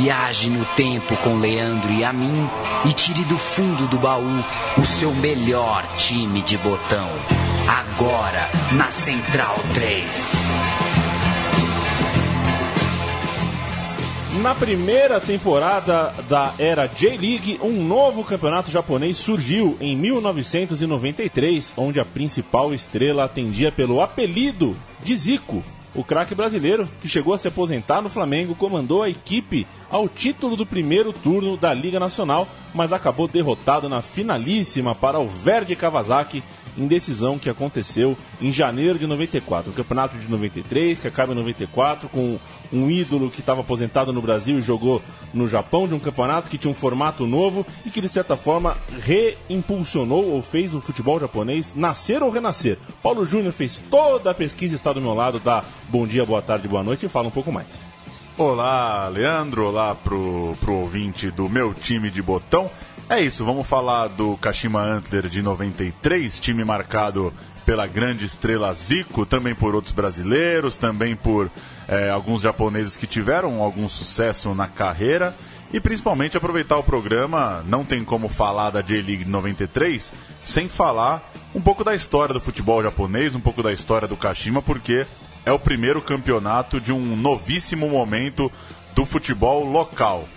Viaje no tempo com Leandro e a mim e tire do fundo do baú o seu melhor time de botão. Agora na Central 3. Na primeira temporada da era J-League, um novo campeonato japonês surgiu em 1993, onde a principal estrela atendia pelo apelido de Zico. O craque brasileiro, que chegou a se aposentar no Flamengo, comandou a equipe ao título do primeiro turno da Liga Nacional, mas acabou derrotado na finalíssima para o Verde Kawasaki em decisão que aconteceu em janeiro de 94. O campeonato de 93, que acaba em 94, com um ídolo que estava aposentado no Brasil e jogou no Japão, de um campeonato que tinha um formato novo e que, de certa forma, reimpulsionou ou fez o futebol japonês nascer ou renascer. Paulo Júnior fez toda a pesquisa está do meu lado, dá bom dia, boa tarde, boa noite e fala um pouco mais. Olá, Leandro. Olá pro, pro ouvinte do meu time de botão. É isso, vamos falar do Kashima Antler de 93, time marcado pela grande estrela Zico, também por outros brasileiros, também por é, alguns japoneses que tiveram algum sucesso na carreira. E principalmente aproveitar o programa, não tem como falar da J-League 93 sem falar um pouco da história do futebol japonês, um pouco da história do Kashima, porque é o primeiro campeonato de um novíssimo momento do futebol local.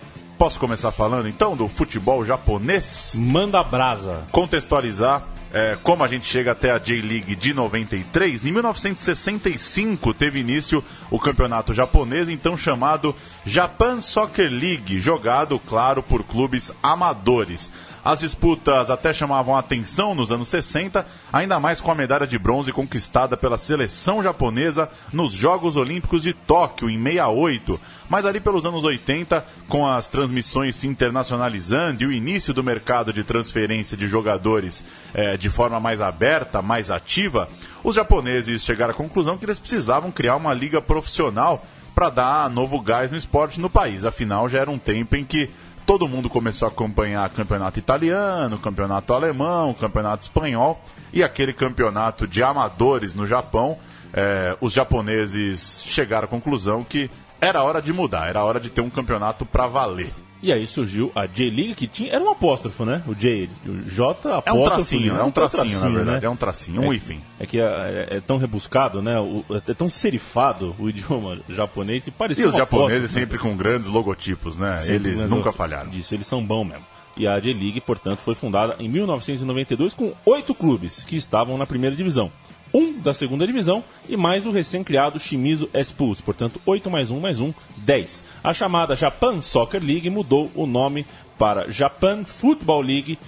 Posso começar falando então do futebol japonês? Manda brasa. Contextualizar é, como a gente chega até a J-League de 93. Em 1965 teve início o campeonato japonês, então chamado Japan Soccer League, jogado, claro, por clubes amadores. As disputas até chamavam atenção nos anos 60, ainda mais com a medalha de bronze conquistada pela seleção japonesa nos Jogos Olímpicos de Tóquio em 68. Mas ali pelos anos 80, com as transmissões se internacionalizando e o início do mercado de transferência de jogadores eh, de forma mais aberta, mais ativa, os japoneses chegaram à conclusão que eles precisavam criar uma liga profissional para dar novo gás no esporte no país. Afinal, já era um tempo em que todo mundo começou a acompanhar campeonato italiano, campeonato alemão, campeonato espanhol e aquele campeonato de amadores no Japão. É, os japoneses chegaram à conclusão que era hora de mudar, era hora de ter um campeonato para valer. E aí surgiu a J-League, que tinha. Era um apóstrofo, né? O J. O J apóstrofo. É um tracinho, é um tracinho, tracinho na verdade. Né? É um tracinho, um é, hífen. É que é, é, é, tão rebuscado, né? O, é tão serifado o idioma japonês que parecia. E os um japoneses apóstrofo, sempre com grandes logotipos, né? Sempre, eles nunca falharam. Disso, eles são bons mesmo. E a J-League, portanto, foi fundada em 1992 com oito clubes que estavam na primeira divisão. Um da segunda divisão e mais o recém-criado Shimizu S-Pulse. Portanto, 8 mais 1 mais 1, 10. A chamada Japan Soccer League mudou o nome para Japan Football League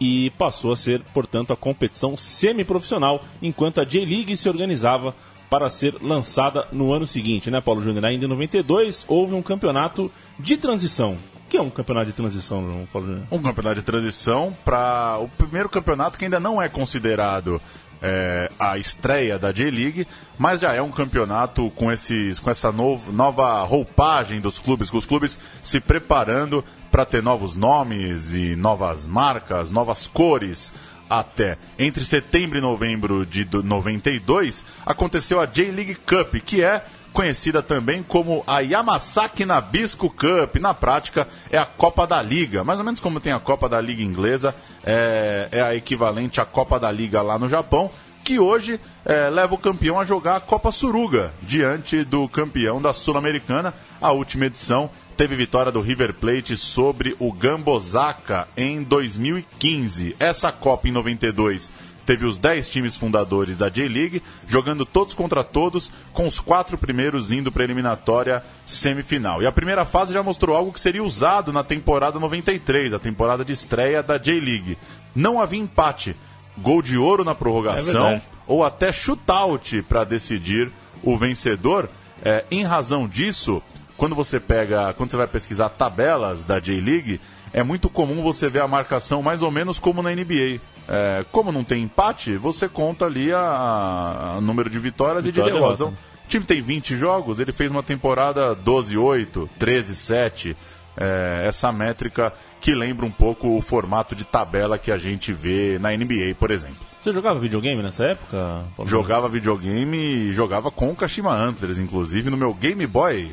e passou a ser, portanto, a competição semiprofissional, enquanto a J-League se organizava para ser lançada no ano seguinte, né, Paulo Júnior? Ainda em 92 houve um campeonato de transição. Que é um campeonato de transição, Paulo Júnior? Um campeonato de transição para o primeiro campeonato que ainda não é considerado é, a estreia da J-League, mas já é um campeonato com, esses, com essa novo, nova roupagem dos clubes, com os clubes se preparando para ter novos nomes e novas marcas, novas cores. Até entre setembro e novembro de do- 92 aconteceu a J-League Cup, que é conhecida também como a Yamasaki Nabisco Cup. Na prática, é a Copa da Liga. Mais ou menos como tem a Copa da Liga inglesa, é, é a equivalente à Copa da Liga lá no Japão, que hoje é, leva o campeão a jogar a Copa Suruga, diante do campeão da Sul-Americana. A última edição teve vitória do River Plate sobre o Gambosaka em 2015. Essa Copa em 92 teve os 10 times fundadores da J-League, jogando todos contra todos, com os quatro primeiros indo para a eliminatória semifinal. E a primeira fase já mostrou algo que seria usado na temporada 93, a temporada de estreia da J-League. Não havia empate, gol de ouro na É prorrogação verdade. ou até shootout para decidir o vencedor. É, em razão disso, quando você pega, quando você vai pesquisar tabelas da J-League, é muito comum você ver a marcação mais ou menos como na NBA. É, como não tem empate, você conta ali a, a número de vitórias Vitória e de derrotas. derrota. Então, o time tem 20 jogos, ele fez uma temporada 12-8, 13-7. É, essa métrica que lembra um pouco o formato de tabela que a gente vê na NBA, por exemplo. Você jogava videogame nessa época? Paulo Jogava videogame e jogava com o Kashima Antlers, inclusive, no meu Game Boy.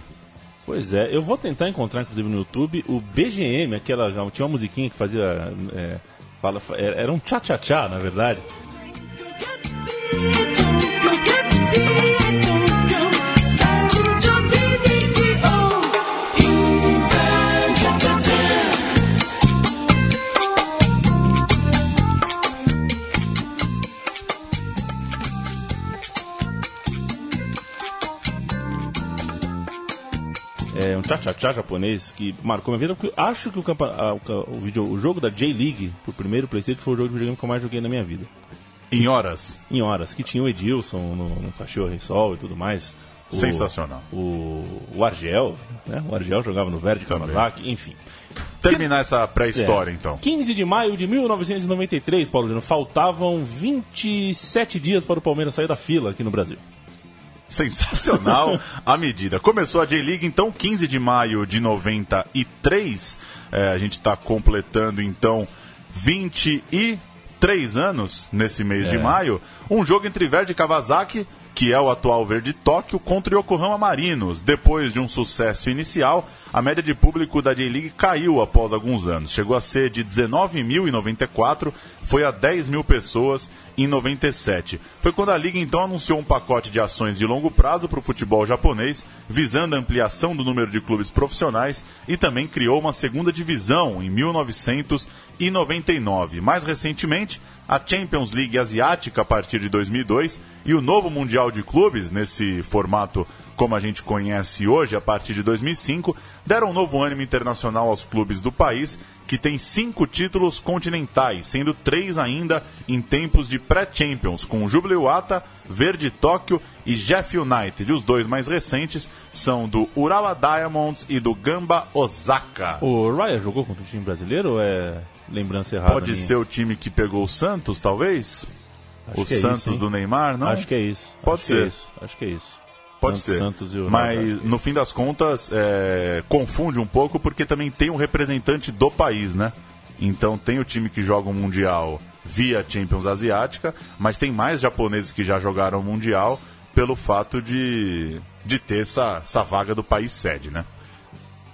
Pois é, eu vou tentar encontrar, inclusive, no YouTube, o BGM, aquela. Tinha uma musiquinha que fazia. É, fala, era um tchá-tchá-tchá, na verdade. É, um tchá-tchá-tchá japonês que marcou minha vida, porque acho que o, campa, a, o, o, video, o jogo da J-League, o primeiro Playstation, foi o jogo de videogame que eu mais joguei na minha vida. Em horas? Em horas, que tinha o Edilson no, no Cachorro Rei Sol e tudo mais. O, Sensacional. O, o Argel, né? O Argel jogava no Verde Kawasaki, enfim. Terminar essa pré-história, é. então. 15 de maio de 1993, Paulino. Faltavam 27 dias para o Palmeiras sair da fila aqui no Brasil. Sensacional a medida. Começou a J-League, então, 15 de maio de 93. É, a gente está completando, então, 23 anos nesse mês é. de maio. Um jogo entre Verde Kawasaki que é o atual Verde Tóquio, contra o Yokohama Marinos. Depois de um sucesso inicial, a média de público da J-League caiu após alguns anos. Chegou a ser de 19 mil em 94, foi a 10 mil pessoas em 97. Foi quando a Liga então anunciou um pacote de ações de longo prazo para o futebol japonês, visando a ampliação do número de clubes profissionais e também criou uma segunda divisão em 1999. Mais recentemente, a Champions League Asiática a partir de 2002 e o novo Mundial de Clubes, nesse formato como a gente conhece hoje, a partir de 2005, deram um novo ânimo internacional aos clubes do país, que tem cinco títulos continentais, sendo três ainda em tempos de pré-champions, com o Jubileata, Verde Tóquio e Jeff United. Os dois mais recentes são do Urawa Diamonds e do Gamba Osaka. O Raya jogou contra o time brasileiro é lembrança errada? Pode minha? ser o time que pegou o Santos, talvez? Acho o é Santos isso, do Neymar, não? Acho que é isso. Pode Acho ser. É isso. Acho que é isso. Pode Santos, ser. Mas no fim das contas, é, confunde um pouco porque também tem um representante do país, né? Então tem o time que joga o Mundial via Champions Asiática, mas tem mais japoneses que já jogaram o Mundial pelo fato de, de ter essa, essa vaga do país sede, né?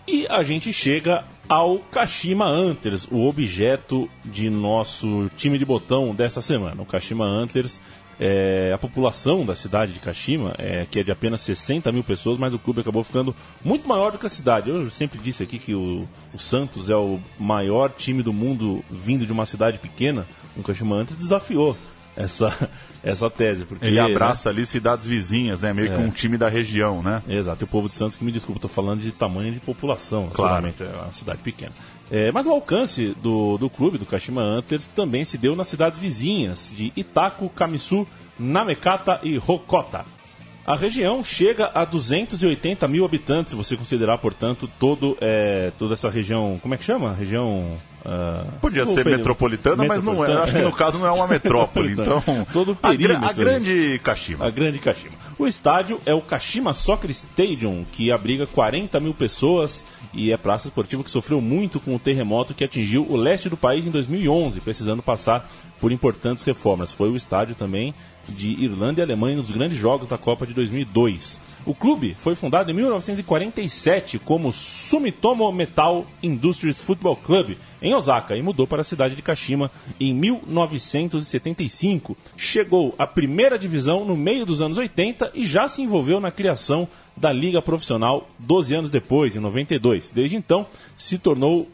E a gente chega ao Kashima Antlers, o objeto de nosso time de botão dessa semana. O Kashima Antlers, é, a população da cidade de Kashima, é, que é de apenas 60 mil pessoas, mas o clube acabou ficando muito maior do que a cidade. Eu sempre disse aqui que o, o Santos é o maior time do mundo vindo de uma cidade pequena. O Kashima Antlers desafiou essa, essa tese. Porque, Ele abraça né? ali cidades vizinhas, né? Meio é. que um time da região, né? Exato. E o povo de Santos, que me desculpa, estou falando de tamanho de população. Claro. é uma cidade pequena. É, mas o alcance do, do clube, do Kashima Antlers, também se deu nas cidades vizinhas de Itaku, Kamisu, Namekata e Hokota. A região chega a 280 mil habitantes, se você considerar, portanto, todo, é, toda essa região. Como é que chama? Região. Uh, Podia ser metropolitana, metropolitana, mas não é. Acho que no caso não é uma metrópole. então, todo o perímetro. A, a grande Kashima. A grande Kashima. O estádio é o Kashima Soccer Stadium, que abriga 40 mil pessoas e é praça esportiva que sofreu muito com o terremoto que atingiu o leste do país em 2011, precisando passar por importantes reformas. Foi o estádio também de Irlanda e Alemanha nos grandes jogos da Copa de 2002. O clube foi fundado em 1947 como Sumitomo Metal Industries Football Club em Osaka e mudou para a cidade de Kashima em 1975. Chegou à primeira divisão no meio dos anos 80 e já se envolveu na criação da liga profissional 12 anos depois, em 92. Desde então, se tornou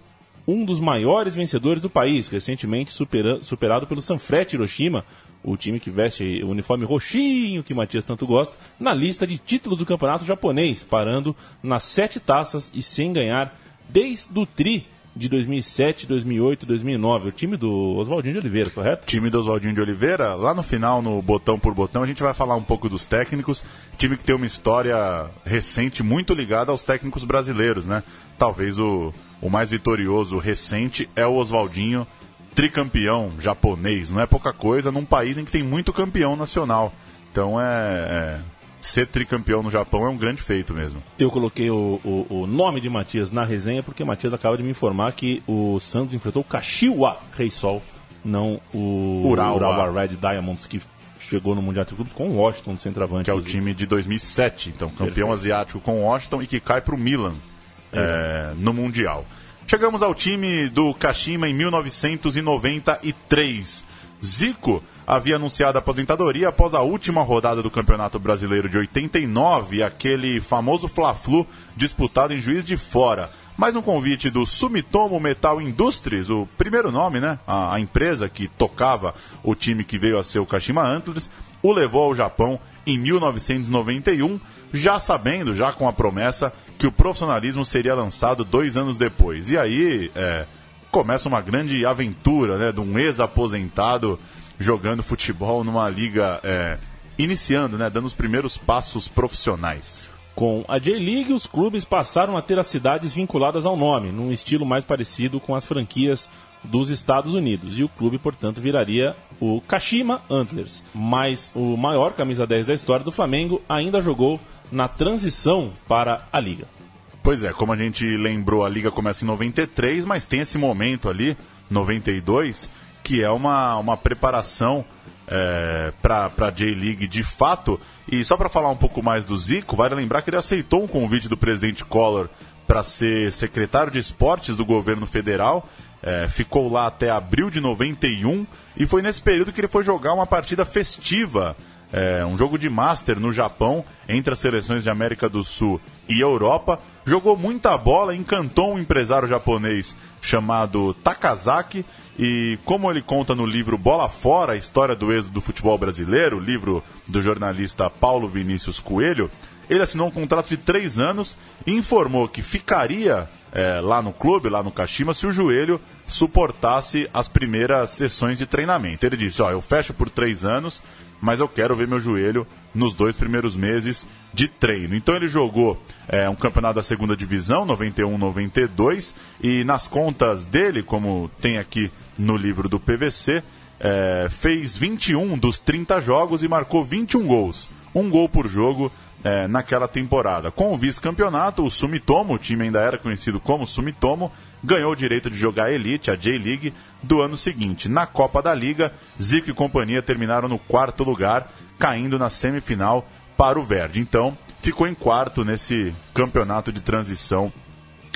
um dos maiores vencedores do país, recentemente superado pelo Sanfrecce Hiroshima, o time que veste o uniforme roxinho que Matias tanto gosta, na lista de títulos do campeonato japonês, parando nas sete taças e sem ganhar desde o tri de 2007, 2008, 2009. O time do Oswaldinho de Oliveira, correto? Time do Oswaldinho de Oliveira. Lá no final, no botão por botão, a gente vai falar um pouco dos técnicos. Time que tem uma história recente muito ligada aos técnicos brasileiros, né? Talvez o, o mais vitorioso recente é o Oswaldinho tricampeão japonês. Não é pouca coisa num país em que tem muito campeão nacional. Então é, é ser tricampeão no Japão é um grande feito mesmo. Eu coloquei o, o, o, nome de Matias na resenha porque Matias acaba de me informar que o Santos enfrentou o Kashiwa Reysol, não o Urawa, Urawa Red Diamonds, que chegou no Mundial de Clubes com o Washington, centroavante. Que é o time de 2007, então, campeão Perfeito. asiático com o Washington e que cai para o Milan é, no Mundial. Chegamos ao time do Kashima em 1993. Zico havia anunciado a aposentadoria após a última rodada do Campeonato Brasileiro de 89, aquele famoso Fla-Flu disputado em Juiz de Fora. Mais um convite do Sumitomo Metal Industries, o primeiro nome, né? A, a empresa que tocava o time que veio a ser o Kashima Antlers, o levou ao Japão em 1991, já sabendo, já com a promessa que o profissionalismo seria lançado dois anos depois. E aí é, começa uma grande aventura né, de um ex-aposentado jogando futebol numa liga é, iniciando, né, dando os primeiros passos profissionais. Com a J-League, os clubes passaram a ter as cidades vinculadas ao nome, num estilo mais parecido com as franquias dos Estados Unidos. E o clube, portanto, viraria o Kashima Antlers. Mas o maior camisa 10 da história do Flamengo ainda jogou na transição para a Liga. Pois é, como a gente lembrou, a Liga começa em 93, mas tem esse momento ali, 92, que é uma, uma preparação é, para a J-League de fato. E só para falar um pouco mais do Zico, vale lembrar que ele aceitou um convite do presidente Collor para ser secretário de esportes do governo federal. É, ficou lá até abril de 91 e foi nesse período que ele foi jogar uma partida festiva, é, um jogo de Master no Japão, entre as seleções de América do Sul e Europa. Jogou muita bola, encantou um empresário japonês chamado Takazaki e como ele conta no livro Bola Fora, a história do êxodo do futebol brasileiro, livro do jornalista Paulo Vinícius Coelho, ele assinou um contrato de três anos e informou que ficaria é, lá no clube, lá no Kashima, se o joelho suportasse as primeiras sessões de treinamento. Ele disse: Ó, eu fecho por três anos, mas eu quero ver meu joelho nos dois primeiros meses de treino. Então ele jogou é, um campeonato da segunda divisão, 91-92, e nas contas dele, como tem aqui no livro do PVC, é, fez 21 dos 30 jogos e marcou 21 gols. Um gol por jogo é, naquela temporada. Com o vice-campeonato, o Sumitomo, o time ainda era conhecido como Sumitomo, ganhou o direito de jogar a Elite, a J-League, do ano seguinte. Na Copa da Liga, Zico e companhia terminaram no quarto lugar, caindo na semifinal para o Verde. Então, ficou em quarto nesse campeonato de transição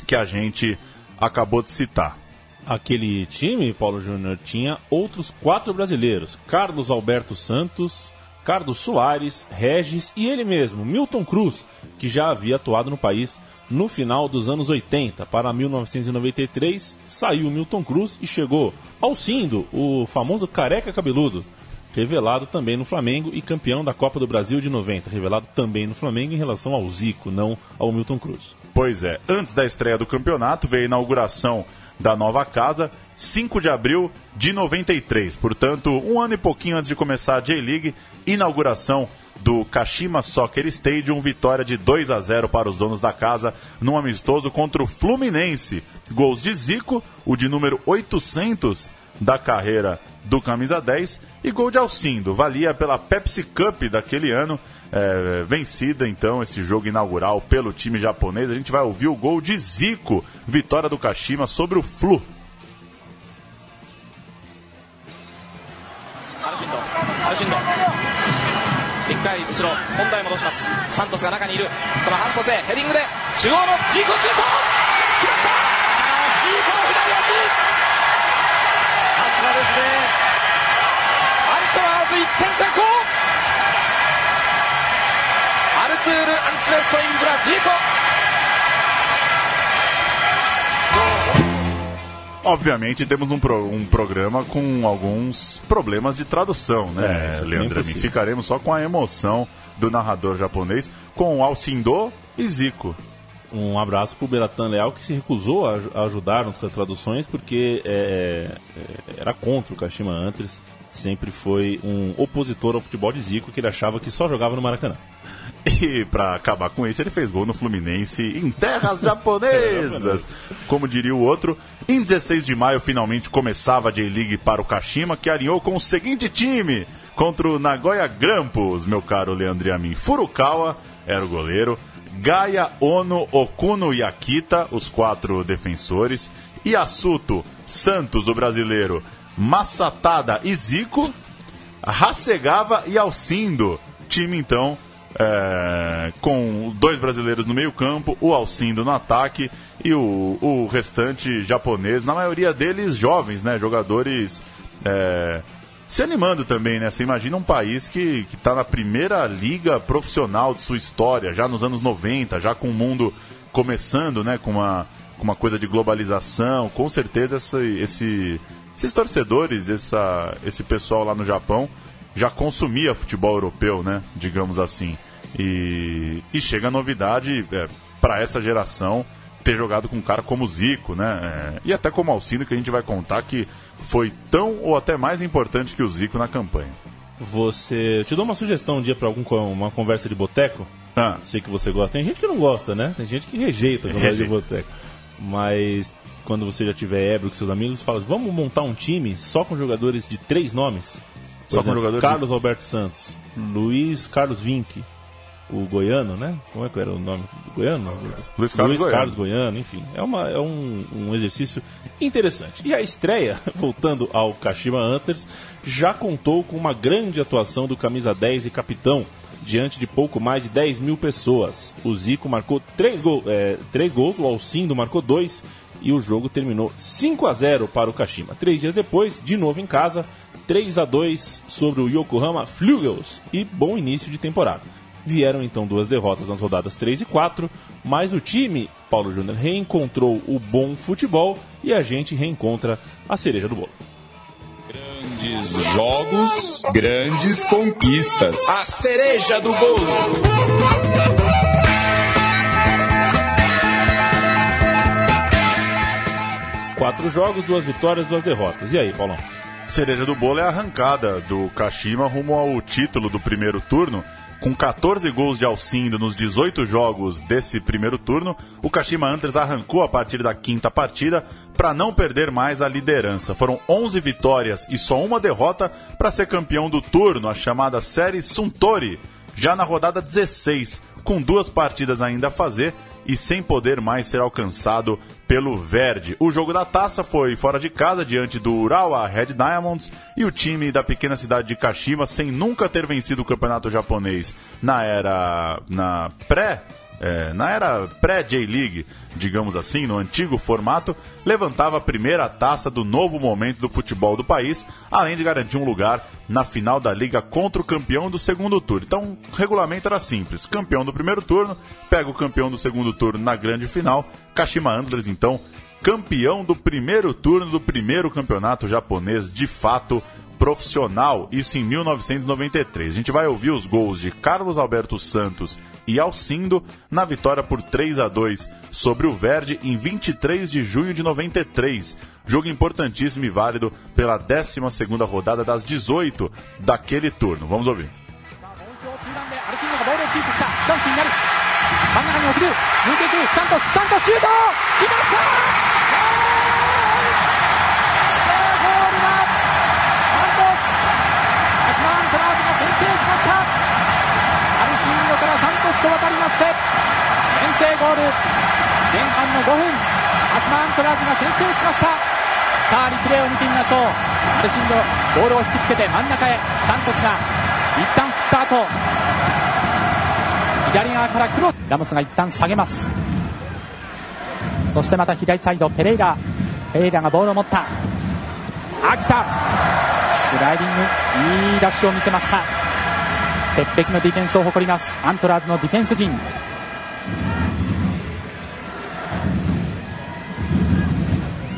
que a gente acabou de citar. Aquele time, Paulo Júnior, tinha outros quatro brasileiros: Carlos Alberto Santos, Carlos Soares, Regis e ele mesmo, Milton Cruz, que já havia atuado no país no final dos anos 80. Para 1993, saiu Milton Cruz e chegou Alcindo, o famoso careca cabeludo, revelado também no Flamengo e campeão da Copa do Brasil de 90, revelado também no Flamengo em relação ao Zico, não ao Milton Cruz. Pois é, antes da estreia do campeonato veio a inauguração da nova casa, 5 de abril de 93. Portanto, um ano e pouquinho antes de começar a J-League, inauguração do Kashima Soccer Stadium, vitória de 2 a 0 para os donos da casa, num amistoso contra o Fluminense. Gols de Zico, o de número 800 da carreira do camisa 10 e gol de Alcindo, valia pela Pepsi Cup daquele ano, é, vencida então esse jogo inaugural pelo time japonês. A gente vai ouvir o gol de Zico, vitória do Kashima sobre o Flu. 1回後ろ本題戻しますサントスが中にいるそのハントセヘディングで中央のジーコシュート決まったジーコの左足さすがですねアントラーズ1点先行アルツール・アンツレスト・イングラジーコ Obviamente temos um, pro, um programa com alguns problemas de tradução, né, é, Leandro? Ficaremos só com a emoção do narrador japonês, com Alcindo e Zico. Um abraço para o Beratan Leal, que se recusou a, ajudar-nos com as traduções, porque é, é, era contra o Kashima Antlers, sempre foi um opositor ao futebol de Zico, que ele achava que só jogava no Maracanã. E para acabar com isso, ele fez gol no Fluminense em terras japonesas. Como diria o outro, em 16 de maio finalmente começava a J-League para o Kashima, que alinhou com o seguinte time contra o Nagoya Grampus, meu caro Leandro Yamin. Furukawa era o goleiro, Gaia, Ono, Okuno e Akita, os quatro defensores, Yasuto, Santos, o brasileiro, Massatada e Zico, Hasegava e Alcindo. Time, então, é, com dois brasileiros no meio-campo, o Alcindo no ataque e o, o restante japonês, na maioria deles jovens, né? Jogadores é, se animando também, né? Você imagina um país que está na primeira liga profissional de sua história, já nos anos 90, já com o mundo começando, né? Com uma, com uma coisa de globalização. Com certeza essa, esse, esses torcedores, essa, esse pessoal lá no Japão já consumia futebol europeu, né? Digamos assim. E, e chega a novidade é, para essa geração ter jogado com um cara como o Zico, né? É, e até como Alcino, que a gente vai contar que foi tão ou até mais importante que o Zico na campanha. Você. Eu te dou uma sugestão um dia para uma conversa de boteco. Ah. Sei que você gosta. Tem gente que não gosta, né? Tem gente que rejeita a conversa de boteco. Mas quando você já tiver ébrio com seus amigos, fala: vamos montar um time só com jogadores de três nomes? Por só exemplo, com jogadores Carlos de... Alberto Santos, Luiz Carlos Vinck, o Goiano, né? Como é que era o nome do Goiano? Luiz Carlos, Luiz Goiano. Carlos Goiano, enfim. É, uma, é um, um exercício interessante. E a estreia, voltando ao Kashima Hunters, já contou com uma grande atuação do camisa 10 e capitão, diante de pouco mais de 10 mil pessoas. O Zico marcou 3, gol, é, três gols, o Alcindo marcou 2 e o jogo terminou 5 a 0 para o Kashima. Três dias depois, de novo em casa, 3 a 2 sobre o Yokohama Flugels e bom início de temporada. Vieram então duas derrotas nas rodadas 3 e 4, mas o time, Paulo Júnior, reencontrou o bom futebol e a gente reencontra a cereja do bolo. Grandes jogos, grandes conquistas. A cereja do bolo. Quatro jogos, duas vitórias, duas derrotas. E aí, Paulão? Cereja do bolo é a arrancada do Kashima rumo ao título do primeiro turno com 14 gols de Alcindo nos 18 jogos desse primeiro turno, o Kashima Antlers arrancou a partir da quinta partida para não perder mais a liderança. Foram 11 vitórias e só uma derrota para ser campeão do turno, a chamada Série Suntory, já na rodada 16, com duas partidas ainda a fazer e sem poder mais ser alcançado pelo Verde. O jogo da taça foi fora de casa, diante do Urawa Red Diamonds, e o time da pequena cidade de Kashima, sem nunca ter vencido o campeonato japonês na era. na pré é, na era pré-J-League, digamos assim, no antigo formato, levantava a primeira taça do novo momento do futebol do país, além de garantir um lugar na final da liga contra o campeão do segundo turno. Então, o regulamento era simples: campeão do primeiro turno, pega o campeão do segundo turno na grande final. Kashima Antlers, então, campeão do primeiro turno do primeiro campeonato japonês de fato profissional, isso em 1993. A gente vai ouvir os gols de Carlos Alberto Santos e Alcindo na vitória por 3 a 2 sobre o Verde em 23 de junho de 93. Jogo importantíssimo e válido pela 12 rodada das 18 daquele turno. Vamos ouvir. Santos, シードからサントスと渡りまして先制ゴール。前半の5分鹿島アントラーズが先制しました。さあリプレイを見てみましょう。アルシンドボールを引きつけて真ん中へ。サントスが一旦振った後左側からクロス。ラモスが一旦下げます。そしてまた左サイドペレイラ。ペレイラがボールを持った。秋田。スライディング。いいダッシュを見せました。鉄壁のディフェンスを誇ります。アントラーズのディフェンス陣。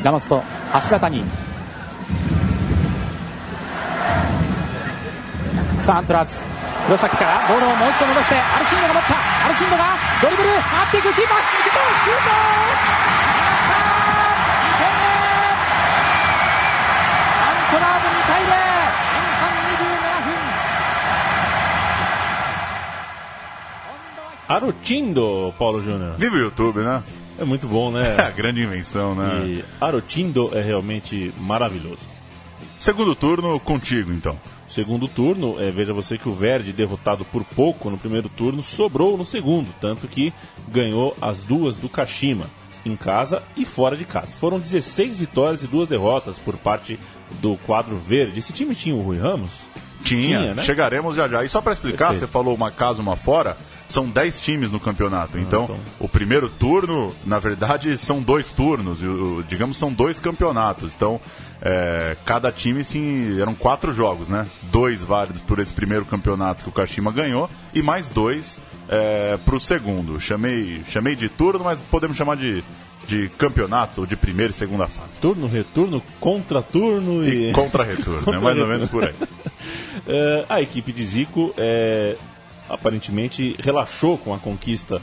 ラモスと橋谷。さあアントラーズ黒崎から。ボールをもう一度戻してアルシンドが持った。アルシンドがドリブル回っていく。キーパーシュート Arotindo, Paulo Júnior. Viva o YouTube, né? É muito bom, né? É a grande invenção, né? E Arotindo é realmente maravilhoso. Segundo turno, contigo, então. Segundo turno, é, veja você que o Verde, derrotado por pouco no primeiro turno, sobrou no segundo, tanto que ganhou as duas do Kashima, em casa e fora de casa. Foram 16 vitórias e duas derrotas por parte do quadro verde. Esse time tinha o Rui Ramos? Tinha, Tinha, né? chegaremos já já. E só para explicar, Perfeito. você falou uma casa, uma fora, são 10 times no campeonato. Então, então. o primeiro turno, na verdade, são dois turnos, digamos, são dois campeonatos. Então, é, cada time, sim, eram quatro jogos, né? Dois válidos por esse primeiro campeonato que o Kashima ganhou e mais dois para o segundo. Chamei, chamei de turno, mas podemos chamar de, de campeonato, ou de primeira e segunda fase. Turno, retorno, contraturno e. E contra-retorno, né? Mais ou menos por aí. É, a equipe de Zico é, aparentemente relaxou com a conquista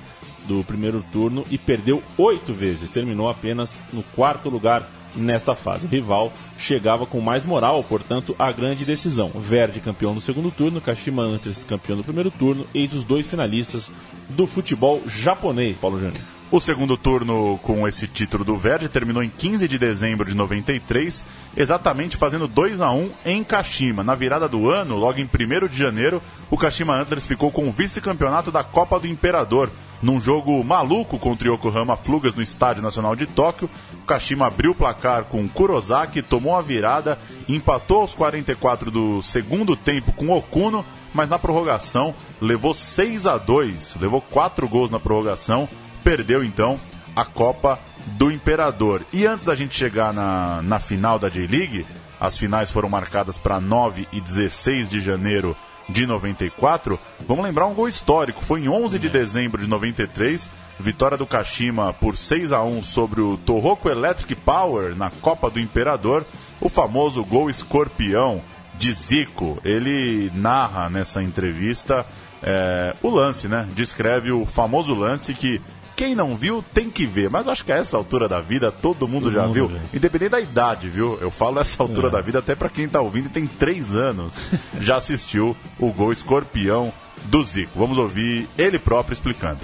do primeiro turno e perdeu oito vezes. Terminou apenas no quarto lugar nesta fase. O rival chegava com mais moral, portanto, a grande decisão. Verde campeão do segundo turno, Kashima Antlers campeão do primeiro turno, eis os dois finalistas do futebol japonês, Paulo Júnior. O segundo turno com esse título do Verde terminou em 15 de dezembro de 93, exatamente fazendo 2 a 1 em Kashima. Na virada do ano, logo em 1 de janeiro, o Kashima Antlers ficou com o vice-campeonato da Copa do Imperador. Num jogo maluco contra o Yokohama Flugas no Estádio Nacional de Tóquio, o Kashima abriu o placar com Kurosaki, tomou a virada, empatou aos 44 do segundo tempo com Okuno, mas na prorrogação levou 6 a 2, levou 4 gols na prorrogação perdeu então a Copa do Imperador. E antes da gente chegar na, na final da J-League, as finais foram marcadas para 9 e 16 de janeiro de 94. Vamos lembrar um gol histórico. Foi em 11 de dezembro de 93, vitória do Kashima por 6 a 1 sobre o Tohoku Electric Power na Copa do Imperador. O famoso gol escorpião de Zico. Ele narra nessa entrevista é, o lance, né? Descreve o famoso lance que quem não viu tem que ver. Mas eu acho que a essa altura da vida todo mundo Todo já mundo viu. vê. Independente da idade, viu? Eu falo essa altura É. da vida até pra quem tá ouvindo e tem três anos. já assistiu o gol escorpião do Zico. Vamos ouvir ele próprio explicando.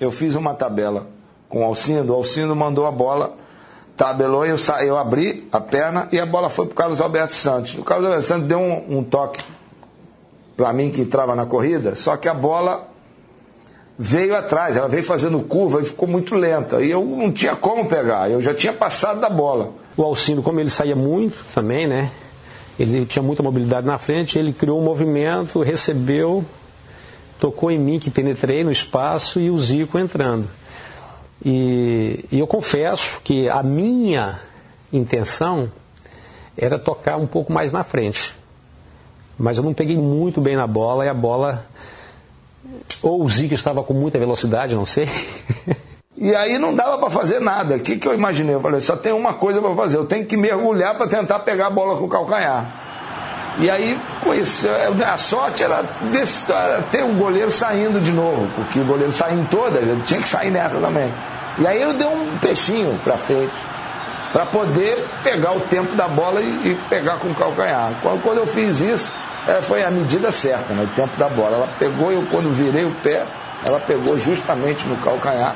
Eu fiz uma tabela com o Alcindo, o Alcindo mandou a bola, tabelou, eu, sa... eu abri a perna e a bola foi pro Carlos Alberto Santos. O Carlos Alberto Santos deu um, um toque para mim que entrava na corrida, só que a bola veio atrás, ela veio fazendo curva e ficou muito lenta. E eu não tinha como pegar, eu já tinha passado da bola. O Alcino, como ele saía muito também, né? Ele tinha muita mobilidade na frente, ele criou um movimento, recebeu, tocou em mim que penetrei no espaço e o Zico entrando. E, e eu confesso que a minha intenção era tocar um pouco mais na frente. Mas eu não peguei muito bem na bola e a bola. Ou o Zico estava com muita velocidade, não sei. E aí não dava para fazer nada. O que, que eu imaginei? Eu falei, só tem uma coisa para fazer, eu tenho que mergulhar para tentar pegar a bola com o calcanhar. E aí, com isso, a sorte era ver ter o goleiro saindo de novo, porque o goleiro saiu em todas, ele tinha que sair nessa também. E aí eu dei um peixinho para frente, para poder pegar o tempo da bola e, e pegar com o calcanhar. Quando, quando eu fiz isso, eh, foi a medida certa, né, o tempo da bola. Ela pegou, eu quando virei o pé, ela pegou justamente no calcanhar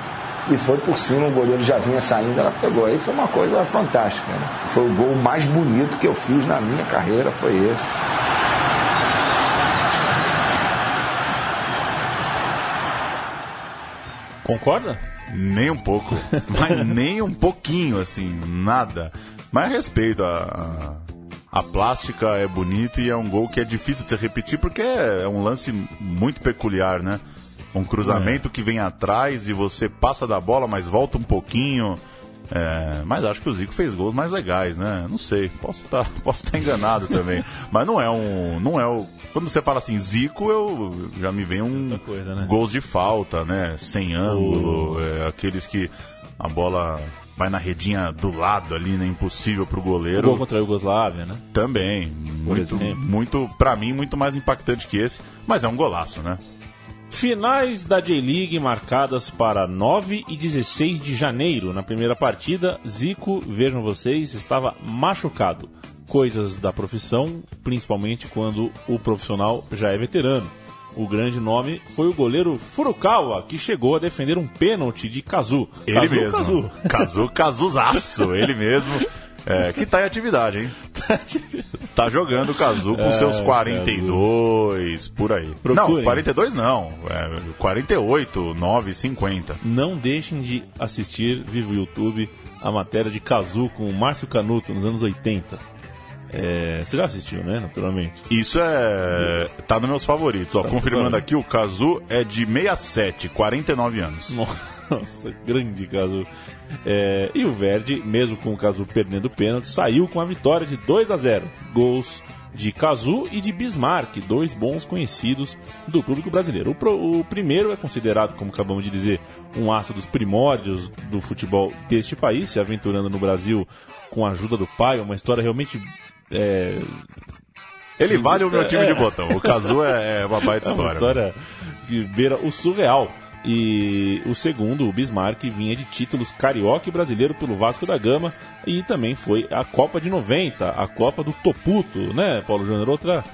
e foi por cima, o goleiro já vinha saindo, ela pegou. Aí foi uma coisa fantástica. Né? Foi o gol mais bonito que eu fiz na minha carreira, foi esse. Concorda? Nem um pouco. Mas nem um pouquinho, assim, nada. Mas respeito a, a, a plástica é bonito e é um gol que é difícil de se repetir porque é um lance muito peculiar, né? Um cruzamento que vem atrás e você passa da bola, mas volta um pouquinho. É, mas acho que o Zico fez gols mais legais, né? Não sei, posso estar posso estar enganado também. Mas não é um. Não é o. Quando você fala assim, Zico, eu já me vem um coisa, né? gols de falta, né? Sem ângulo, é, aqueles que a bola vai na redinha do lado ali, né? Impossível pro O goleiro. gol contra a Iugoslávia, né? Também. Muito, exemplo. muito, pra mim, muito mais impactante que esse. Mas é um golaço, né? Finais da J-League marcadas para 9 e 16 de janeiro. Na primeira partida, Zico, vejam vocês, estava machucado. Coisas da profissão, principalmente quando o profissional já é veterano. O grande nome foi o goleiro Furukawa, que chegou a defender um pênalti de Kazu. Ele Kazu, mesmo. Kazu. Kazu, Kazuzaço, ele mesmo. É, que tá em atividade, hein? tá jogando o Kazu com É, seus 42, por aí. Procurem. Não, 42 não. É, 48, 9, 50. Não deixem de assistir, viva o YouTube, a matéria de Kazu com o Márcio Canuto nos anos 80. É, você já assistiu, né? Naturalmente. Isso é. tá nos meus favoritos. Ó, Tá confirmando aqui, o Kazu é de 67, 49 anos. Nossa, grande Cazu. É, e o Verde, mesmo com o Cazu perdendo o pênalti, saiu com a vitória de 2 a 0. Gols de Cazu e de Bismarck, dois bons conhecidos do público brasileiro. O, pro- o primeiro é considerado, como acabamos de dizer, um aço dos primórdios do futebol deste país, se aventurando no Brasil com a ajuda do pai, uma história realmente é, Ele vale o meu time É. de botão. O Kazu é, é uma baita É uma história. história que beira o surreal. E o segundo, o Bismarck, vinha de títulos carioca e brasileiro pelo Vasco da Gama e também foi a Copa de 90, a Copa do Toputo, né, Paulo Júnior? Outra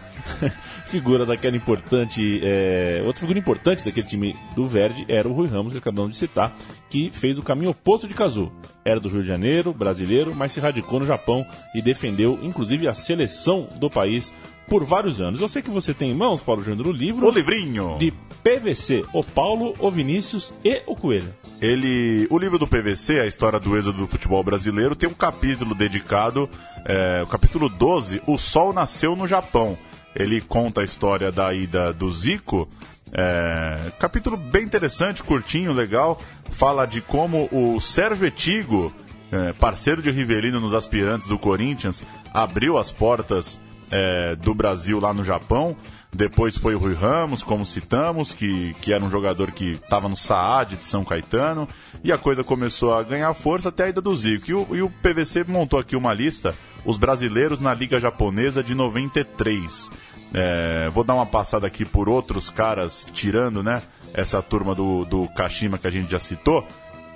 figura daquela importante, é, outra figura importante daquele time do Verde era o Rui Ramos, que acabamos de citar, que fez o caminho oposto de Cazu. Era do Rio de Janeiro, brasileiro, mas se radicou no Japão e defendeu, inclusive, a seleção do país por vários anos. Eu sei que você tem em mãos, Paulo Júnior, o livro O livrinho. de PVC, o Paulo, o Vinícius e o Coelho. Ele, o livro do PVC, a história do êxodo do futebol brasileiro, tem um capítulo dedicado, é, o capítulo 12, O Sol Nasceu no Japão. Ele conta a história da ida do Zico. é, capítulo bem interessante, curtinho, legal. Fala de como o Sérgio Etigo, é, parceiro de Rivelino nos aspirantes do Corinthians, abriu as portas é, do Brasil lá no Japão. Depois foi o Rui Ramos, como citamos, que, que era um jogador que estava no Saad de São Caetano. E a coisa começou a ganhar força até a ida do Zico. E o, e o PVC montou aqui uma lista, os brasileiros na Liga Japonesa de 93. É, vou dar uma passada aqui por outros caras, tirando né, essa turma do, do Kashima que a gente já citou.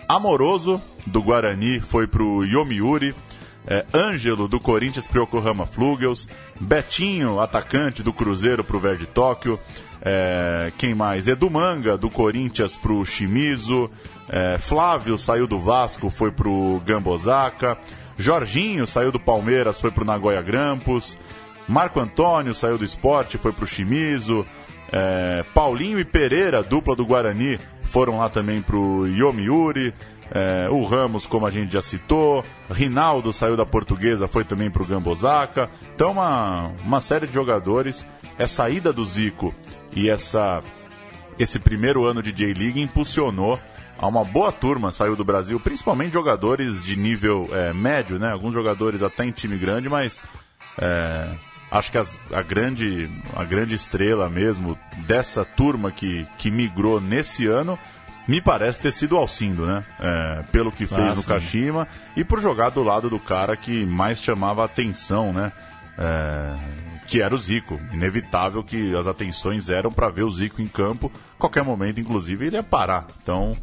Amoroso, do Guarani, foi pro Yomiuri. É, Ângelo, do Corinthians, pro Yokohama Flugels. Betinho, atacante do Cruzeiro, pro Verde Tóquio. É, quem mais? Edu Manga, do Corinthians, pro Shimizu. É, Flávio saiu do Vasco, foi pro Gambosaka. Jorginho saiu do Palmeiras, foi pro Nagoya Grampus. Marco Antônio saiu do esporte, foi pro Shimizu. É, Paulinho e Pereira, dupla do Guarani, foram lá também pro Yomiuri. É, o Ramos, como a gente já citou. Rinaldo saiu da portuguesa, foi também pro Gambosaka. Então, uma, uma série de jogadores. Essa ida do Zico e essa, esse primeiro ano de J-League impulsionou a uma boa turma saiu do Brasil, principalmente jogadores de nível é, médio, né? Alguns jogadores até em time grande, mas é, acho que as- a, grande, a grande estrela mesmo dessa turma que, que migrou nesse ano me parece ter sido o Alcindo, né? É, pelo que fez Ah, no sim. Kashima e por jogar do lado do cara que mais chamava atenção, né? É, que era o Zico. Inevitável que as atenções eram para ver o Zico em campo. Qualquer momento, inclusive, ele ia parar. Então,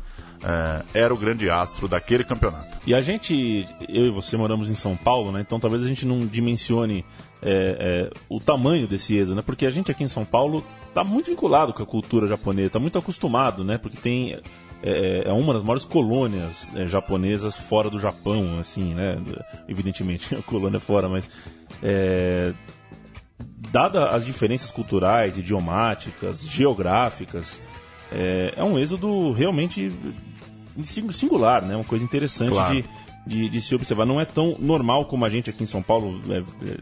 é, era o grande astro daquele campeonato. E a gente, eu e você moramos em São Paulo, né? Então talvez a gente não dimensione é, é, o tamanho desse êxodo, né? Porque a gente aqui em São Paulo está muito vinculado com a cultura japonesa, está muito acostumado, né? Porque tem é, é uma das maiores colônias é, japonesas fora do Japão, assim, né? Evidentemente, a colônia é fora, mas é, dada as diferenças culturais, idiomáticas, geográficas, é, é um êxodo realmente sing- singular, né? Uma coisa interessante Claro. de, de, de se observar. Não é tão normal como a gente aqui em São Paulo, é, é,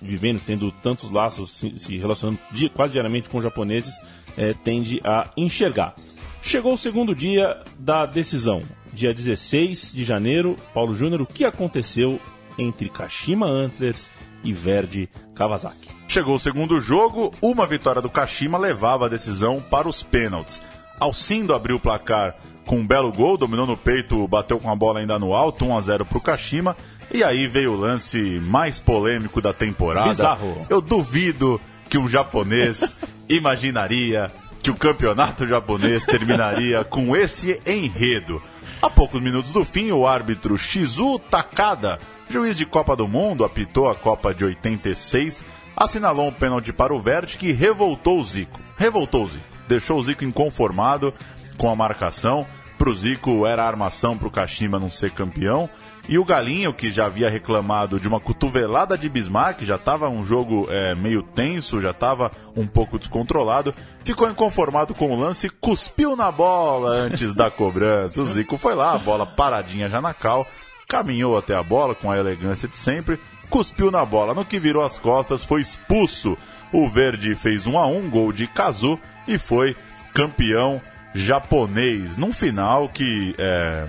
vivendo, tendo tantos laços, se, se relacionando quase diariamente com japoneses, é, tende a enxergar. Chegou o segundo dia da decisão, dia 16 de janeiro. Paulo Júnior, o que aconteceu entre Kashima Antlers e Verde Kawasaki? Chegou o segundo jogo, uma vitória do Kashima levava a decisão para os pênaltis. Alcindo abriu o placar com um belo gol, dominou no peito, bateu com a bola ainda no alto, 1 a 0 para o Kashima. E aí veio o lance mais polêmico da temporada. Bizarro. Eu duvido que um japonês imaginaria que o campeonato japonês terminaria com esse enredo. A poucos minutos do fim, o árbitro Shizu Takada, juiz de Copa do Mundo, apitou a Copa de 86, assinalou um pênalti para o Verde que revoltou o Zico. Revoltou o Zico. Deixou o Zico inconformado com a marcação. Pro Zico era armação pro Kashima não ser campeão. E o Galinho, que já havia reclamado de uma cotovelada de Bismarck, já estava um jogo é, meio tenso, já estava um pouco descontrolado, ficou inconformado com o lance cuspiu na bola antes da cobrança. O Zico foi lá, a bola paradinha já na cal, caminhou até a bola com a elegância de sempre, cuspiu na bola. No que virou as costas, foi expulso. O Verde fez um a um, gol de Kazu e foi campeão japonês. Num final que é,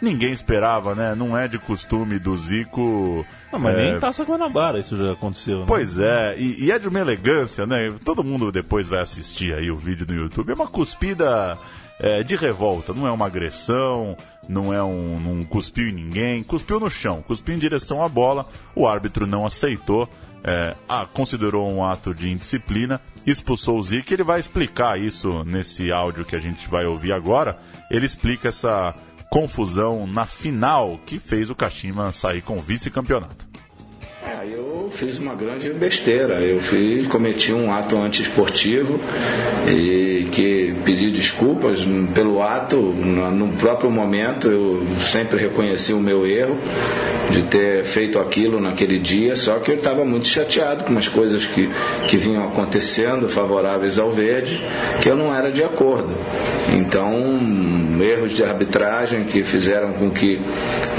ninguém esperava, né? Não é de costume do Zico. Não, mas é, nem Taça Guanabara isso já aconteceu. Né? Pois é, e, e é de uma elegância, né? Todo mundo depois vai assistir aí o vídeo no YouTube. É uma cuspida é, de revolta, não é uma agressão, não é um. não cuspiu em ninguém, cuspiu no chão, cuspiu em direção à bola, o árbitro não aceitou. É, ah, considerou um ato de indisciplina, expulsou o Zico. Ele vai explicar isso nesse áudio que a gente vai ouvir agora. Ele explica essa confusão na final que fez o Kashima sair com o vice-campeonato. É, eu fiz uma grande besteira. Eu fiz, cometi um ato antiesportivo e que pedi desculpas pelo ato. No próprio momento, eu sempre reconheci o meu erro de ter feito aquilo naquele dia, só que eu estava muito chateado com umas coisas que, que vinham acontecendo favoráveis ao verde, que eu não era de acordo. Então, erros de arbitragem que fizeram com que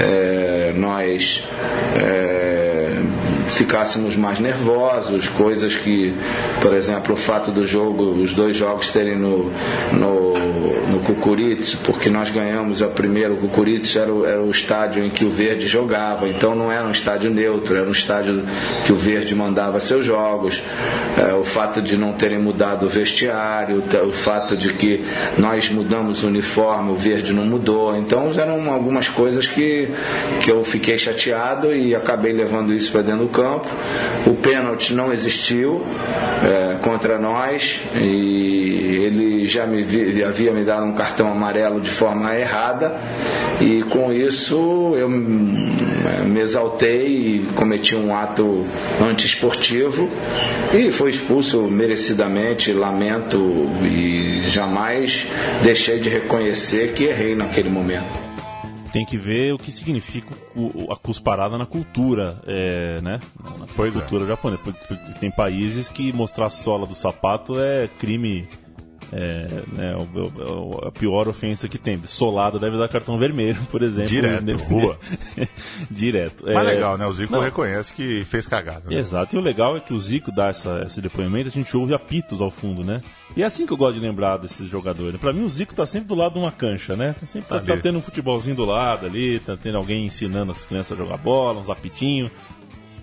é, nós. É, ficássemos mais nervosos, coisas que, por exemplo, o fato do jogo, os dois jogos terem no, no, Cucuritz, porque nós ganhamos a primeira, o Cucuritz era o, era o estádio em que o Verde jogava, então não era um estádio neutro, era um estádio que o Verde mandava seus jogos, é, o fato de não terem mudado o vestiário, o fato de que nós mudamos o uniforme, o Verde não mudou, então eram algumas coisas que, que eu fiquei chateado e acabei levando isso para dentro do campo. O pênalti não existiu é, contra nós. E ele já me vi, havia me dado um cartão amarelo de forma errada e com isso eu me exaltei e cometi um ato antiesportivo e foi expulso merecidamente, lamento e jamais deixei de reconhecer que errei naquele momento tem que ver o que significa o, a cusparada na cultura, é, né? Na pois é. cultura é. japonesa. Tem países que mostrar a sola do sapato é crime. É, né, a pior ofensa que tem. Solado deve dar cartão vermelho, por exemplo. Direto, rua. Direto. Mas é, legal, né? O Zico não. reconhece que fez cagada. Né? Exato. E o legal é que o Zico dá essa, esse depoimento, a gente ouve apitos ao fundo, né? E é assim que eu gosto de lembrar desses jogadores. Para mim, o Zico tá sempre do lado de uma cancha, né? Tá sempre tá, tá tendo um futebolzinho do lado ali, tá tendo alguém ensinando as crianças a jogar bola, uns apitinhos.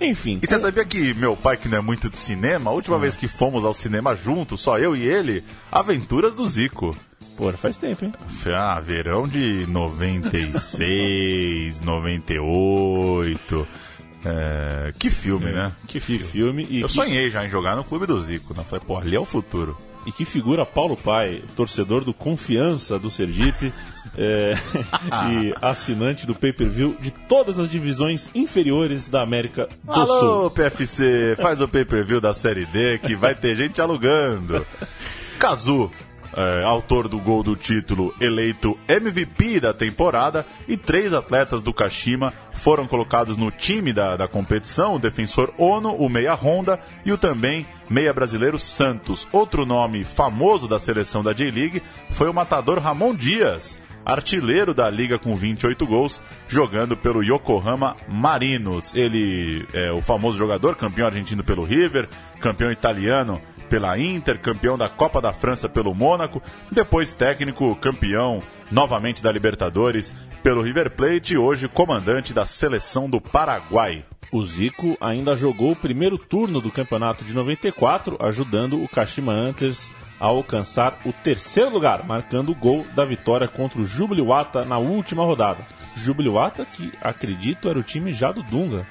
Enfim. E com... você sabia que meu pai, que não é muito de cinema, a última hum. vez que fomos ao cinema juntos, só eu e ele, Aventuras do Zico. Pô, faz tempo, hein? Ah, verão de 96, 98. É, que filme, é. né? Que, que filme. eu que... sonhei já em jogar no Clube do Zico, né? Falei, pô, ali é o futuro. E que figura Paulo Pai, torcedor do Confiança do Sergipe é, e assinante do pay-per-view de todas as divisões inferiores da América do Alô, Sul. Alô, PFC, faz o pay-per-view da Série D que vai ter gente alugando. Cazu, é, autor do gol do título, eleito MVP da temporada, e três atletas do Kashima foram colocados no time da, da competição: o defensor Ono, o meia Honda e o também meia brasileiro Santos. Outro nome famoso da seleção da J-League foi o matador Ramon Dias. Artilheiro da liga com 28 gols, jogando pelo Yokohama Marinos. Ele é o famoso jogador, campeão argentino pelo River, campeão italiano pela Inter, campeão da Copa da França pelo Mônaco, depois técnico campeão novamente da Libertadores pelo River Plate e hoje comandante da seleção do Paraguai. O Zico ainda jogou o primeiro turno do campeonato de 94, ajudando o Kashima Antlers a alcançar o terceiro lugar, marcando o gol da vitória contra o Jubiluata na última rodada. Jubiluata que acredito era o time já do Dunga.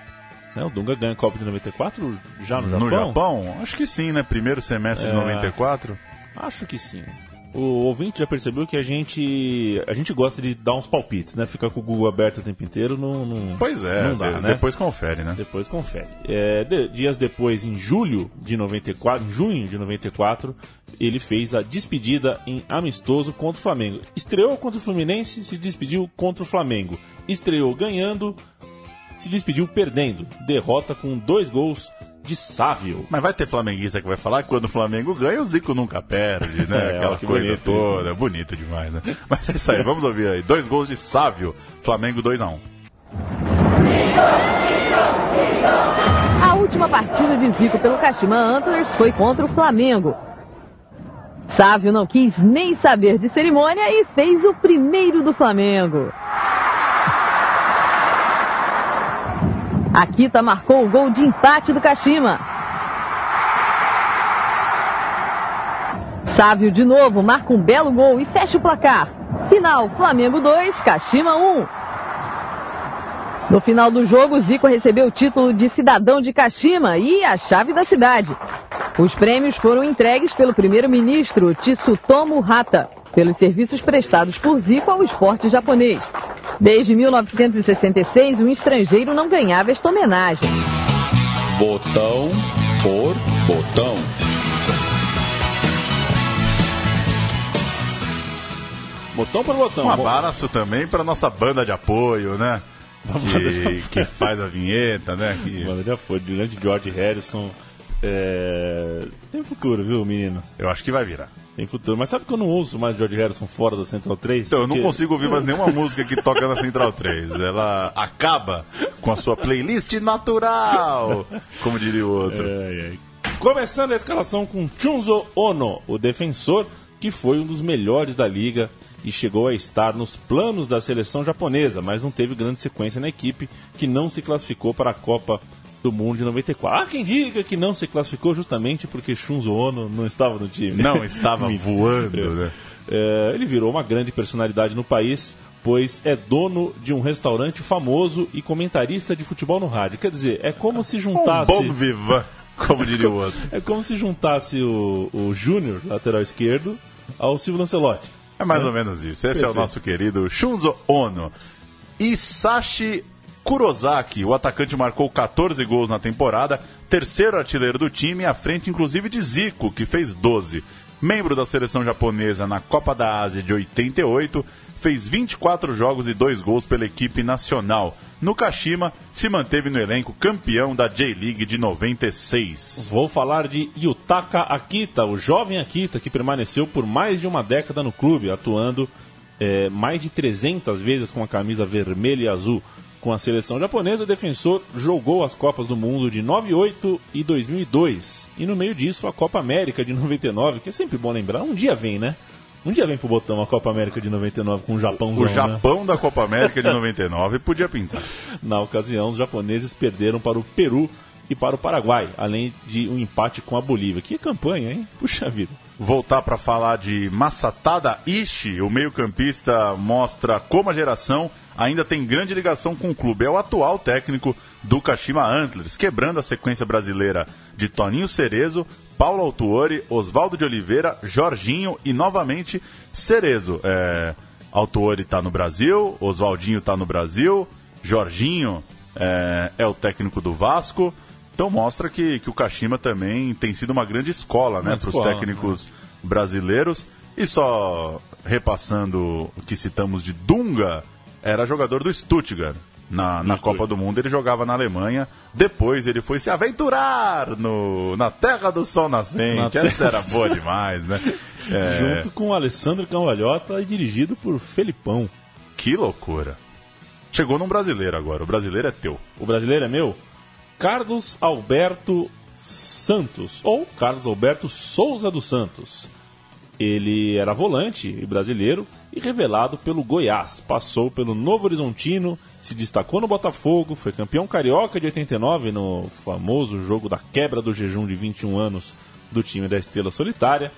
Né? O Dunga ganha a Copa de 94 já no Japão? No Japão? Acho que sim, né? Primeiro semestre é... de 94. Acho que sim. O ouvinte já percebeu que a gente a gente gosta de dar uns palpites, né? Ficar com o Google aberto o tempo inteiro não, não Pois é, não dá, de- né? depois confere, né? Depois confere. É, de- dias depois, em julho de 94, em junho de 94, ele fez a despedida em amistoso contra o Flamengo. Estreou contra o Fluminense, se despediu contra o Flamengo. Estreou ganhando, se despediu perdendo. Derrota com dois gols de Sávio. Mas vai ter flamenguista que vai falar que quando o Flamengo ganha, o Zico nunca perde, né? É, Aquela coisa bonito toda. Bonito demais, né? Mas é isso aí, vamos ouvir aí. Dois gols de Sávio, Flamengo 2x1. A última partida de Zico pelo Kashima Antlers foi contra o Flamengo. Sávio não quis nem saber de cerimônia e fez o primeiro do Flamengo. Akita marcou o gol de empate do Kashima. Sávio de novo marca um belo gol e fecha o placar. Final Flamengo 2, Kashima 1. No final do jogo, Zico recebeu o título de cidadão de Kashima e a chave da cidade. Os prêmios foram entregues pelo primeiro-ministro Tsutomu Hata, pelos serviços prestados por Zico ao esporte japonês. Desde 1966, um estrangeiro não ganhava esta homenagem. Botão por botão. Botão por botão. Um abraço também para nossa banda de apoio, né? Que, que faz a vinheta, né? Que Banda de apoio, grande George Harrison. É, Tem futuro, viu, menino? eu acho que vai virar. Tem futuro. Mas sabe que eu não ouço mais George Harrison fora da Central 3? Então, eu não Porque- consigo ouvir mais nenhuma música que toca na Central 3. Ela acaba com a sua playlist natural, como diria o outro. Ai, ai. Começando a escalação com Chunzo Ono, o defensor que foi um dos melhores da liga e chegou a estar nos planos da seleção japonesa, mas não teve grande sequência na equipe, que não se classificou para a Copa do Mundo de 94. Há quem diga que não se classificou justamente porque Chunzo Ono não estava no time. Não estava voando, né? É, ele virou uma grande personalidade no país, pois é dono de um restaurante famoso e comentarista de futebol no rádio. Quer dizer, é como se Um juntasse. bom viva, como diria o outro. É como se juntasse o, o Júnior, lateral esquerdo, ao Silvio Lancelotti. É mais ou menos isso. Esse é o Perfeito. nosso querido Shunzo Ono. Isashi Kurosaki, o atacante marcou 14 gols na temporada, terceiro artilheiro do time, à frente inclusive de Zico, que fez 12. Membro da seleção japonesa na Copa da Ásia de 88, fez 24 jogos e 2 gols pela equipe nacional. No Kashima, se manteve no elenco campeão da J-League de 96. Vou falar de Yutaka Akita, o jovem Akita que permaneceu por mais de uma década no clube, atuando eh, mais de 300 vezes com a camisa vermelha e azul. Com a seleção japonesa, o defensor jogou as Copas do Mundo de 98 e 2002. E no meio disso, a Copa América de 99, que é sempre bom lembrar. Um dia vem, né? Um dia vem pro botão a Copa América de 99 com o Japão. O Japão da Copa América de 99 podia pintar. Na ocasião, os japoneses perderam para o Peru e para o Paraguai, além de um empate com a Bolívia. Que campanha, hein? Puxa vida. voltar para falar de Masatada Ishii, o meio-campista mostra como a geração ainda tem grande ligação com o clube. É o atual técnico do Kashima Antlers, quebrando a sequência brasileira de Toninho Cerezo, Paulo Autuori, Oswaldo de Oliveira, Jorginho e novamente Cerezo. É, Autuori está no Brasil, Oswaldinho está no Brasil, Jorginho é, é o técnico do Vasco. Então mostra que, que o Kashima também tem sido uma grande escola né, para os técnicos brasileiros. E só repassando o que citamos de Dunga, era jogador do Stuttgart. Na, na Copa do Mundo ele jogava na Alemanha. Depois ele foi se aventurar no, na Terra do Sol Nascente. Na Essa era boa demais, né? É, Junto com o Alessandro Cambalhota e dirigido por Felipão. que loucura. Chegou num brasileiro agora. O brasileiro é teu. O brasileiro é meu? Carlos Alberto Santos, ou Carlos Alberto Souza dos Santos. Ele era volante brasileiro e revelado pelo Goiás. Passou pelo Novo Horizontino, se destacou no Botafogo, foi campeão carioca de 89 no famoso jogo da quebra do jejum de 21 anos do time da Estrela Solitária.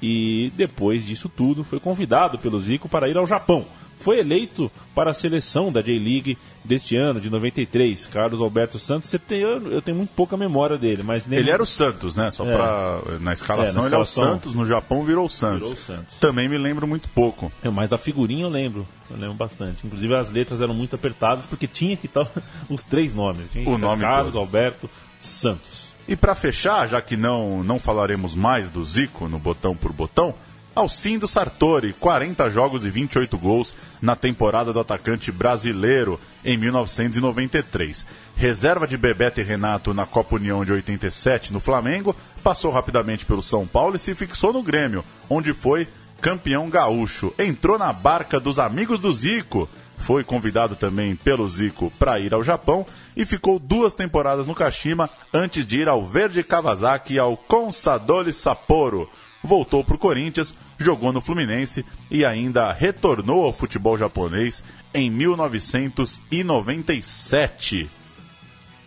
E depois disso tudo, foi convidado pelo Zico para ir ao Japão. Foi eleito para a seleção da J-League deste ano, de 93. Carlos Alberto Santos, você tem, eu, eu tenho muito pouca memória dele, mas nem... Ele era o Santos, né? Só É. pra, na escalação É, na ele é o. Santos, no Japão virou o Santos. Virou o Santos. Também me lembro muito pouco. É, Mas da figurinha eu lembro, eu lembro bastante. Inclusive as letras eram muito apertadas porque tinha que estar os três nomes. O nome Carlos todo. Alberto Santos. E para fechar, já que não, não falaremos mais do Zico no botão por botão, Alcindo Sartori, 40 jogos e 28 gols na temporada do atacante brasileiro em 1993. Reserva de Bebeto e Renato na Copa União de 87 no Flamengo, passou rapidamente pelo São Paulo e se fixou no Grêmio, onde foi campeão gaúcho. Entrou na barca dos amigos do Zico, foi convidado também pelo Zico para ir ao Japão e ficou duas temporadas no Kashima antes de ir ao Verde Kawasaki e ao Consadole Sapporo. Voltou para o Corinthians, jogou no Fluminense e ainda retornou ao futebol japonês em 1997.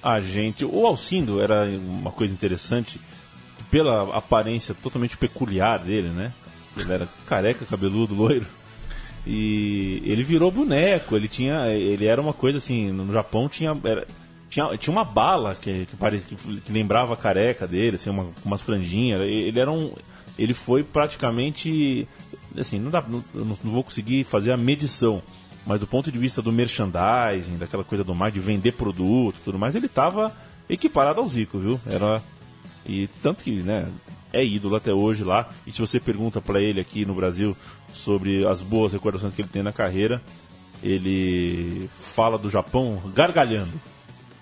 A gente, o Alcindo era uma coisa interessante, pela aparência totalmente peculiar dele, né? Ele era careca, cabeludo, loiro. E ele virou boneco, ele tinha. Ele era uma coisa assim, no Japão tinha. era- tinha, tinha uma bala que, que, parecia, que, que lembrava a careca dele, assim, uma, umas franjinhas. Ele era um. Ele foi praticamente. Assim, não, dá, não, não vou conseguir fazer a medição. Mas do ponto de vista do merchandising, daquela coisa do mar, de vender produto tudo mais, ele estava equiparado ao Zico, viu? Era. E tanto que, né, é ídolo até hoje lá. E se você pergunta para ele aqui no Brasil sobre as boas recordações que ele tem na carreira, ele fala do Japão gargalhando.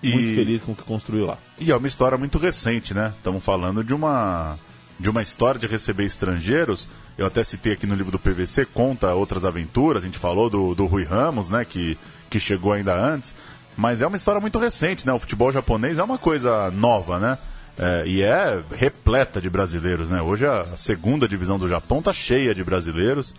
E- Muito feliz com o que construiu lá. E é uma história muito recente, né? Estamos falando de uma de uma história de receber estrangeiros. Eu até citei aqui no livro do PVC, conta outras aventuras. A gente falou do, do Rui Ramos, né? Que, que chegou ainda antes. Mas é uma história muito recente, né? O futebol japonês é uma coisa nova, né? É, e é repleta de brasileiros, né? Hoje a segunda divisão do Japão tá cheia de brasileiros.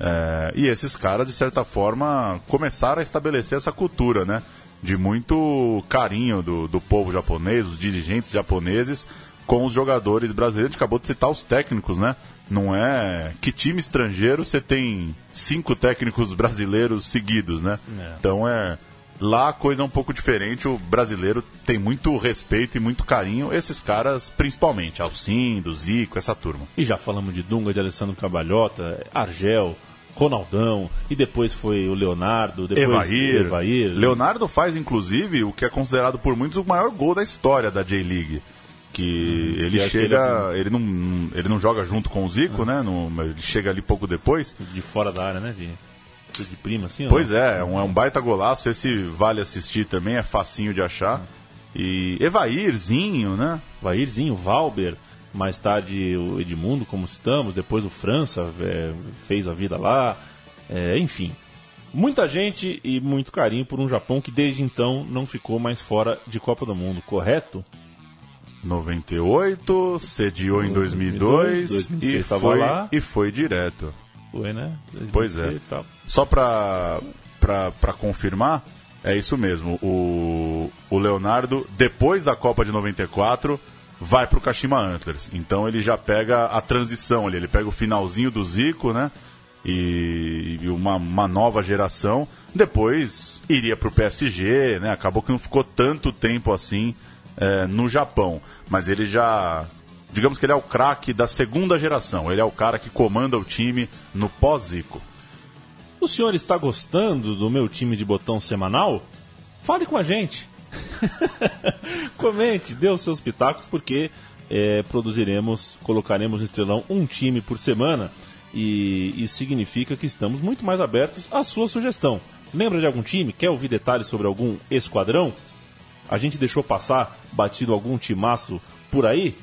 É, e esses caras, de certa forma, começaram a estabelecer essa cultura, né? De muito carinho do, do povo japonês, os dirigentes japoneses, com os jogadores brasileiros. A gente acabou de citar os técnicos, né? Não é. Que time estrangeiro você tem cinco técnicos brasileiros seguidos, né? Então é. Lá a coisa é um pouco diferente, o brasileiro tem muito respeito e muito carinho, esses caras principalmente, Alcindo, Zico, essa turma. E já falamos de Dunga, de Alessandro Cabalhota, Argel, Ronaldão, e depois foi o Leonardo, depois Evair. Evair. Leonardo faz, inclusive, o que é considerado por muitos o maior gol da história da J-League. Que ele que é chega. Ele não, ele não joga junto com o Zico, né? No- ele chega ali pouco depois. De fora da área, né? De, de prima, assim. Pois é, é um, é um baita golaço. Esse vale assistir também, é facinho de achar. E Evairzinho, né? Vairzinho, Valber, mais tarde o Edmundo, como citamos, depois o França é, fez a vida lá, é, enfim. Muita gente e muito carinho por um Japão que desde então não ficou mais fora de Copa do Mundo, correto? 98, sediou em 2002 2006 e, foi, lá. e foi direto. Foi, né? Pois é. Só pra, pra, pra confirmar, é isso mesmo. O, o Leonardo, depois da Copa de 94, vai pro Kashima Antlers. Então ele já pega a transição ali, ele pega o finalzinho do Zico, né? E, e uma, uma nova geração. Depois iria pro PSG, né? Acabou que não ficou tanto tempo assim é, no Japão. Mas ele já. Digamos que ele é o craque da segunda geração. Ele é o cara que comanda o time no pós-Zico. O senhor está gostando do meu time de botão semanal? Fale com a gente. Comente, dê os seus pitacos, porque é, produziremos, colocaremos no estrelão um time por semana. E isso significa que estamos muito mais abertos à sua sugestão. Lembra de algum time? Quer ouvir detalhes sobre algum esquadrão? A gente deixou passar batido algum timaço por aí?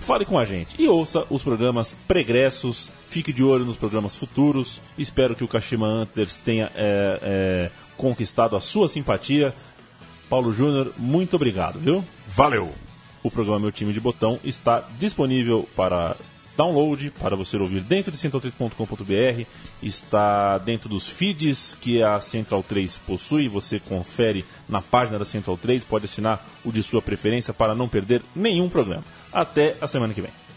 Fale com a gente e ouça os programas pregressos. Fique de olho nos programas futuros. Espero que o Kashima Antlers tenha é, é, conquistado a sua simpatia. Paulo Júnior, muito obrigado, viu? Valeu! O programa Meu Time de Botão está disponível para download, para você ouvir dentro de central3.com.br. Está dentro dos feeds que a Central 3 possui. Você confere na página da Central 3. Pode assinar o de sua preferência para não perder nenhum programa. Até a semana que vem.